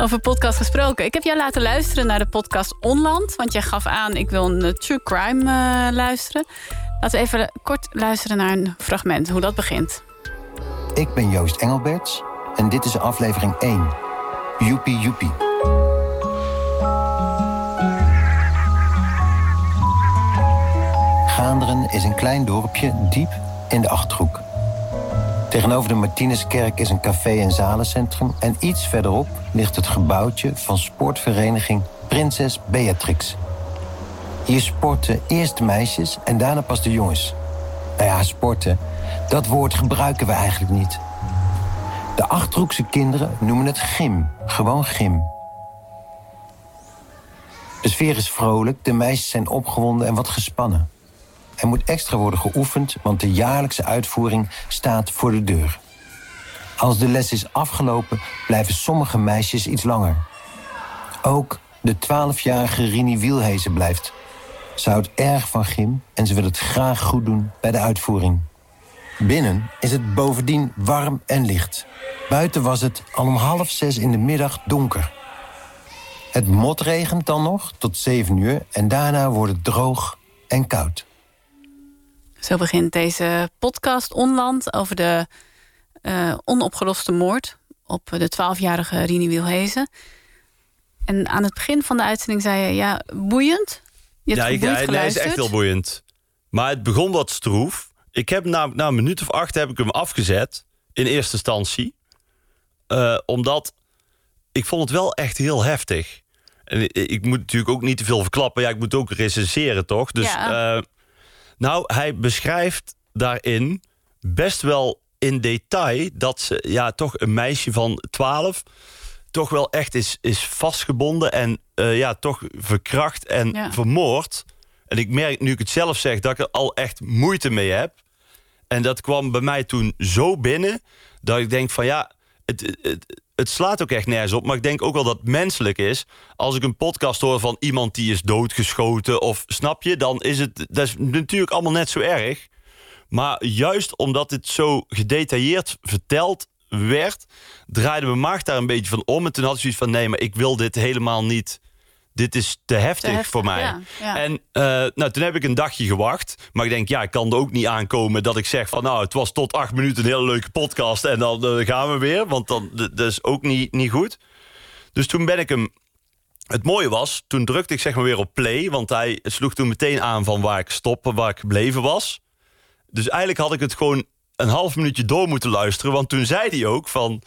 Over podcast gesproken. Ik heb jou laten luisteren naar de podcast Onland. Want jij gaf aan, ik wil een true crime uh, luisteren. Laten we even kort luisteren naar een fragment, hoe dat begint. Ik ben Joost Engelberts en dit is aflevering 1. Joepie joepie. Gaanderen is een klein dorpje diep in de Achterhoek. Tegenover de Martinuskerk is een café- en zalencentrum... en iets verderop ligt het gebouwtje van sportvereniging Prinses Beatrix. Hier sporten eerst de meisjes en daarna pas de jongens. Nou ja, sporten, dat woord gebruiken we eigenlijk niet. De Achterhoekse kinderen noemen het gym, gewoon gym. De sfeer is vrolijk, de meisjes zijn opgewonden en wat gespannen. Er moet extra worden geoefend, want de jaarlijkse uitvoering staat voor de deur. Als de les is afgelopen, blijven sommige meisjes iets langer. Ook de 12-jarige Rini Wielhezen blijft. Ze houdt erg van gym en ze wil het graag goed doen bij de uitvoering. Binnen is het bovendien warm en licht. Buiten was het al om half zes in de middag donker. Het motregent dan nog tot zeven uur en daarna wordt het droog en koud. Zo begint deze podcast Onland over de uh, onopgeloste moord op de 12-jarige Rini Wielhezen. En aan het begin van de uitzending zei je, ja, boeiend. Je ja, ik, hij, nee, is echt heel boeiend. Maar het begon wat stroef. Ik heb na, na een minuut of acht heb ik hem afgezet. In eerste instantie. Uh, omdat ik vond het wel echt heel heftig. En ik, ik, moet natuurlijk ook niet te veel verklappen. Ja, ik moet ook recenseren, toch? Dus ja. uh, nou, hij beschrijft daarin best wel in detail dat ze ja, toch een meisje van 12 toch wel echt is, is vastgebonden en uh, ja, toch verkracht en ja. vermoord. En ik merk nu ik het zelf zeg dat ik er al echt moeite mee heb. En dat kwam bij mij toen zo binnen dat ik denk van ja, het, het, het slaat ook echt nergens op. Maar ik denk ook wel dat het menselijk is. Als ik een podcast hoor van iemand die is doodgeschoten of snap je, dan is het dat is natuurlijk allemaal net zo erg. Maar juist omdat het zo gedetailleerd verteld werd, draaide mijn maag daar een beetje van om. En toen had ik zoiets van: nee, maar ik wil dit helemaal niet dit is te heftig, voor mij. En uh, nou, toen heb ik een dagje gewacht. Maar ik denk, ja, ik kan er ook niet aankomen dat ik zeg van... nou, het was tot acht minuten een hele leuke podcast... en dan uh, gaan we weer, want dan, dat is ook niet, niet goed. Dus toen ben ik hem... Het mooie was, toen drukte ik zeg maar weer op play... want hij sloeg toen meteen aan van waar ik stoppen, waar ik gebleven was. Dus eigenlijk had ik het gewoon een half minuutje door moeten luisteren... want toen zei hij ook van...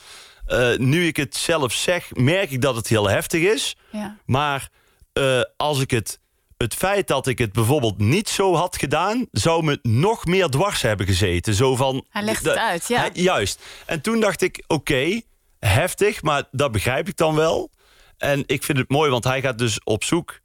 Uh, nu ik het zelf zeg, merk ik dat het heel heftig is. Ja. Maar uh, als ik het. Het feit dat ik het bijvoorbeeld niet zo had gedaan, zou me nog meer dwars hebben gezeten. Zo van, hij legt het uit, ja. juist. En toen dacht ik, oké, heftig, maar dat begrijp ik dan wel. En ik vind het mooi, want hij gaat dus op zoek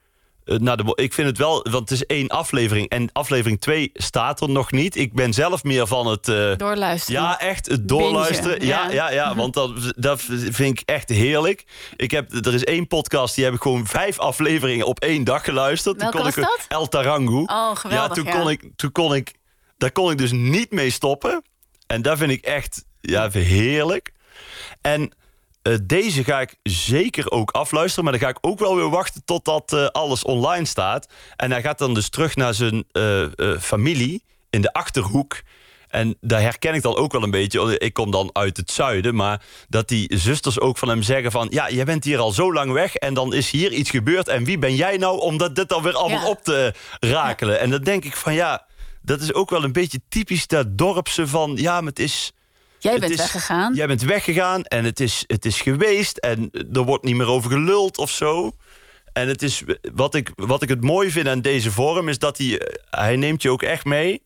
naar de. Ik vind het wel, want het is één aflevering. En aflevering 2 staat er nog niet. Ik ben zelf meer van het. Uh, doorluisteren. Ja, echt het doorluisteren. Ja, ja, ja, ja, want dat, dat vind ik echt heerlijk. Ik heb, er is één podcast, die heb ik gewoon vijf afleveringen op één dag geluisterd. Welke toen kon was ik, dat? El Tarangu. Oh, geweldig. Ja, toen kon ik. Toen kon ik daar kon ik dus niet mee stoppen. En daar vind ik echt ja, heerlijk. En uh, deze ga ik zeker ook afluisteren. Maar dan ga ik ook wel weer wachten totdat uh, alles online staat. En hij gaat dan dus terug naar zijn uh, familie in de Achterhoek. En daar herken ik dan ook wel een beetje. Ik kom dan uit het zuiden. Maar dat die zusters ook van hem zeggen van... ja, jij bent hier al zo lang weg en dan is hier iets gebeurd. En wie ben jij nou om dat, dit dan weer allemaal ja. op te rakelen? Ja. En dan denk ik van ja, dat is ook wel een beetje typisch dat dorpse van... ja, maar het is Jij bent is, weggegaan. Jij bent weggegaan en het is, het is geweest en er wordt niet meer over geluld of zo. En het is, wat, ik, wat ik het mooi vind aan deze vorm is dat hij, hij neemt je ook echt mee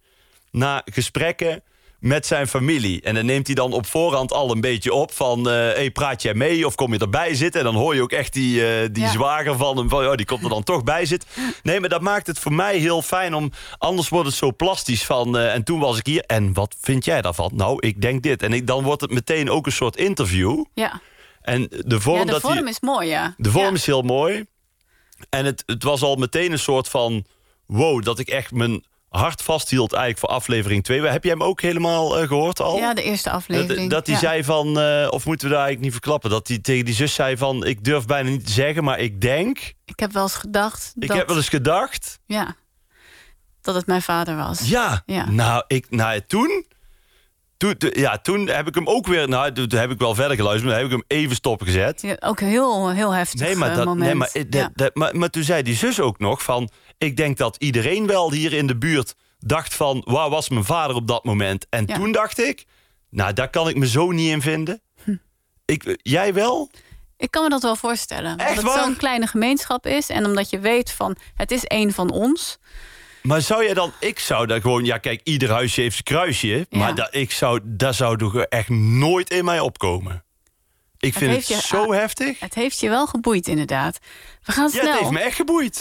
naar gesprekken met zijn familie. En dan neemt hij dan op voorhand al een beetje op van... Uh, hey, praat jij mee of kom je erbij zitten? En dan hoor je ook echt die, uh, die ja. zwager van hem... Van, oh, die komt er dan toch bij zitten. Nee, maar dat maakt het voor mij heel fijn om... Anders wordt het zo plastisch van... Uh, en toen was ik hier. En wat vind jij daarvan? Nou, ik denk dit. En ik, dan wordt het meteen ook een soort interview. Ja. En de vorm, ja, de dat vorm die, is mooi, ja. De vorm ja. is heel mooi. En het, het was al meteen een soort van... Wow, dat ik echt mijn hard vasthield eigenlijk voor aflevering 2. Heb jij hem ook helemaal uh, gehoord al? Ja, de eerste aflevering. Dat, hij zei van, uh, of moeten we daar eigenlijk niet verklappen... dat hij tegen die zus zei van, ik durf bijna niet te zeggen... maar ik denk... Ik heb wel eens gedacht... Ik heb wel eens gedacht... Ja, dat het mijn vader was. Ja, ja. nou, ik, nou toen... Toen, ja, toen heb ik hem ook weer... Nou, toen heb ik wel verder geluisterd... maar heb ik hem even stopgezet. Ja, ook heel, heel heftig nee, maar eh, dat, moment. Nee, maar, maar, maar toen zei die zus ook nog van... ik denk dat iedereen wel hier in de buurt dacht van... waar was mijn vader op dat moment? En toen dacht ik... nou, daar kan ik me zo niet in vinden. Hm. Ik, jij wel? Ik kan me dat wel voorstellen. Echt omdat het zo'n kleine gemeenschap is... en omdat je weet van, het is één van ons... Maar zou jij dan, ik zou daar gewoon, ja kijk, ieder huisje heeft zijn kruisje. Maar dat, ik zou, dat zou toch echt nooit in mij opkomen. Ik vind het, zo heftig. Het heeft je wel geboeid, inderdaad. We gaan snel. Ja, het heeft me echt geboeid.